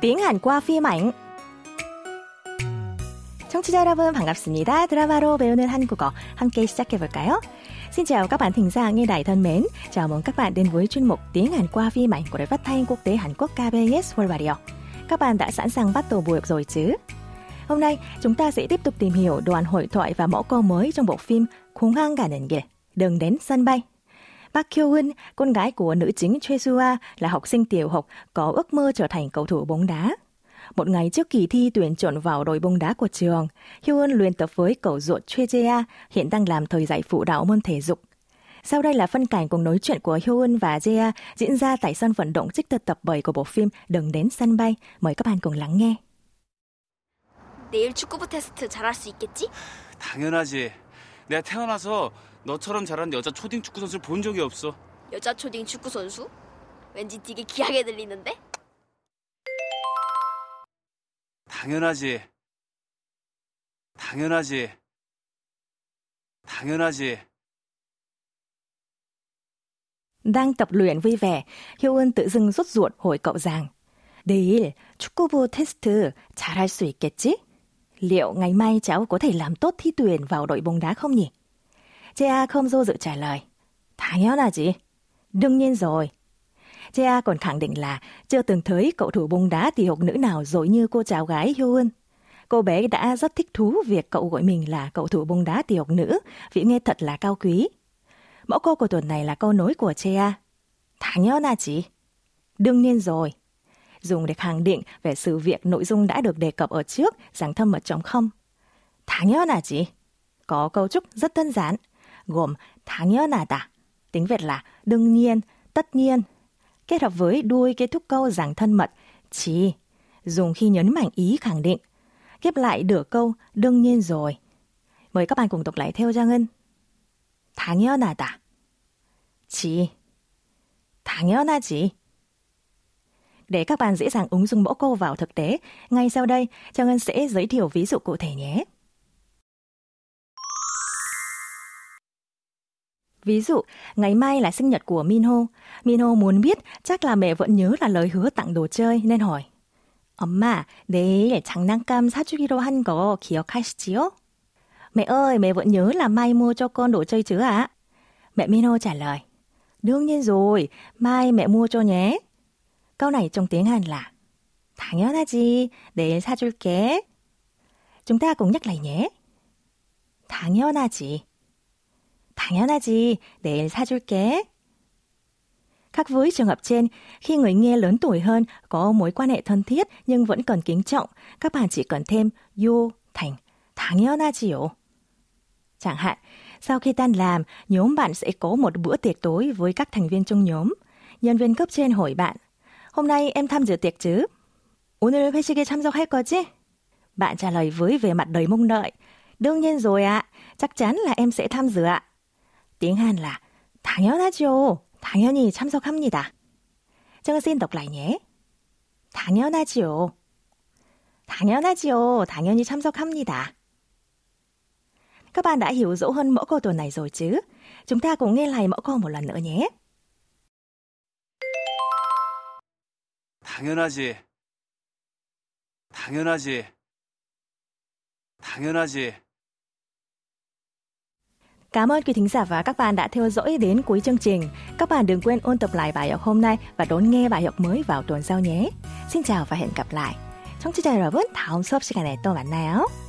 tiếng Hàn qua phim ảnh. 청취자 여러분 반갑습니다. 드라마로 배우는 한국어 함께 시작해 볼까요? Xin chào các bạn thính giả nghe đài thân mến. Chào mừng các bạn đến với chuyên mục tiếng Hàn qua phim ảnh của Đài Phát thanh Quốc tế Hàn Quốc KBS World Radio. Các bạn đã sẵn sàng bắt đầu buổi rồi chứ? Hôm nay chúng ta sẽ tiếp tục tìm hiểu đoạn hội thoại và mẫu câu mới trong bộ phim 공항 가는 길, đường đến sân bay. Park Hyo-eun, con gái của nữ chính Choi Soo-a, là học sinh tiểu học có ước mơ trở thành cầu thủ bóng đá. Một ngày trước kỳ thi tuyển chọn vào đội bóng đá của trường, Hyo-eun luyện tập với cậu ruột Choi Jae-a, hiện đang làm thời dạy phụ đạo môn thể dục. Sau đây là phân cảnh cùng nói chuyện của Hyo-eun và Jae-a diễn ra tại sân vận động trích tập 7 của bộ phim Đừng đến sân bay. Mời các bạn cùng lắng nghe. 내일 축구부 테스트 잘할 수 있겠지? 당연하지. 내가 태어나서 너처럼 잘하는 여자 초딩 축구 선수를 본 적이 없어. 여자 초딩 축구 선수? 왠지 되게 귀하게 들리는데? 당연하지. 당연하지. 당연하지. Đang tập luyện vui vẻ, Hyun tự dưng rút ruột hỏi cậu rằng 내일 축구부 테스트 잘할 수 있겠지? Liệu ngày mai cháu có thể làm tốt thi tuyển vào đội bóng đá không nhỉ? Jea không do dự trả lời. 당연하지. Đương nhiên rồi. Jea còn khẳng định là chưa từng thấy cậu thủ bóng đá tiểu học nữ nào giỏi như cô cháu gái Hyun. Cô bé đã rất thích thú việc cậu gọi mình là cậu thủ bóng đá tiểu học nữ vì nghe thật là cao quý. Mẫu câu của tuần này là câu nối của Jea. 당연하지. Đương nhiên rồi dùng để khẳng định về sự việc nội dung đã được đề cập ở trước rằng thâm mật chống không. 당연하지. Có cấu trúc rất đơn giản, gồm 당연하다, tiếng Việt là đương nhiên, tất nhiên, kết hợp với đuôi kết thúc câu rằng thân mật, chỉ, dùng khi nhấn mạnh ý khẳng định, ghép lại nửa câu đương nhiên rồi. Mời các bạn cùng đọc lại theo Giang Ngân. 당연하다. 지. 당연하지. Để các bạn dễ dàng ứng dụng mẫu câu vào thực tế, ngay sau đây, Trang Ngân sẽ giới thiệu ví dụ cụ thể nhé. Ví dụ, ngày mai là sinh nhật của Minho. Minho muốn biết chắc là mẹ vẫn nhớ là lời hứa tặng đồ chơi nên hỏi. 엄마, 내일 장난감 사주기로 한 거 기억하시지요? Mẹ ơi, mẹ vẫn nhớ là mai mua cho con đồ chơi chứ ạ? Mẹ Minho trả lời. Đương nhiên rồi, mai mẹ mua cho nhé. Câu này trong tiếng Hàn là 당연하지, 내일 사줄게. Chúng ta cùng nhắc lại nhé. 당연하지. 당연하지, 내일 사줄게. Khác với trường hợp trên, khi người nghe lớn tuổi hơn có mối quan hệ thân thiết nhưng vẫn cần kính trọng, các bạn chỉ cần thêm 요 thành 당연하지요. Chẳng hạn, sau khi tan làm, nhóm bạn sẽ có một bữa tiệc tối với các thành viên trong nhóm. Nhân viên cấp trên hỏi bạn, hôm nay em tham dự tiệc chứ? 오늘 회식에 참석할 거지? Bạn trả lời với vẻ mặt đầy mong đợi. Đương nhiên rồi ạ, chắc chắn là em sẽ tham dự ạ. Là 당연하죠. 당연히 참석합니다. 정은 lại nhé. 당연하지요. 당연하지요. 당연히 참석합니다. Các bạn đã hiểu rõ hơn mẫu câu tuần này rồi chứ? Chúng ta cùng nghe lại mẫu câu một lần nữa nhé. 당연하지. 당연하지. 당연하지. Cảm ơn quý thính giả và các bạn đã theo dõi đến cuối chương trình. Các bạn đừng quên ôn tập lại bài học hôm nay và đón nghe bài học mới vào tuần sau nhé. Xin chào và hẹn gặp lại. 청취자 여러분, 다음 수업 시간에 또 만나요.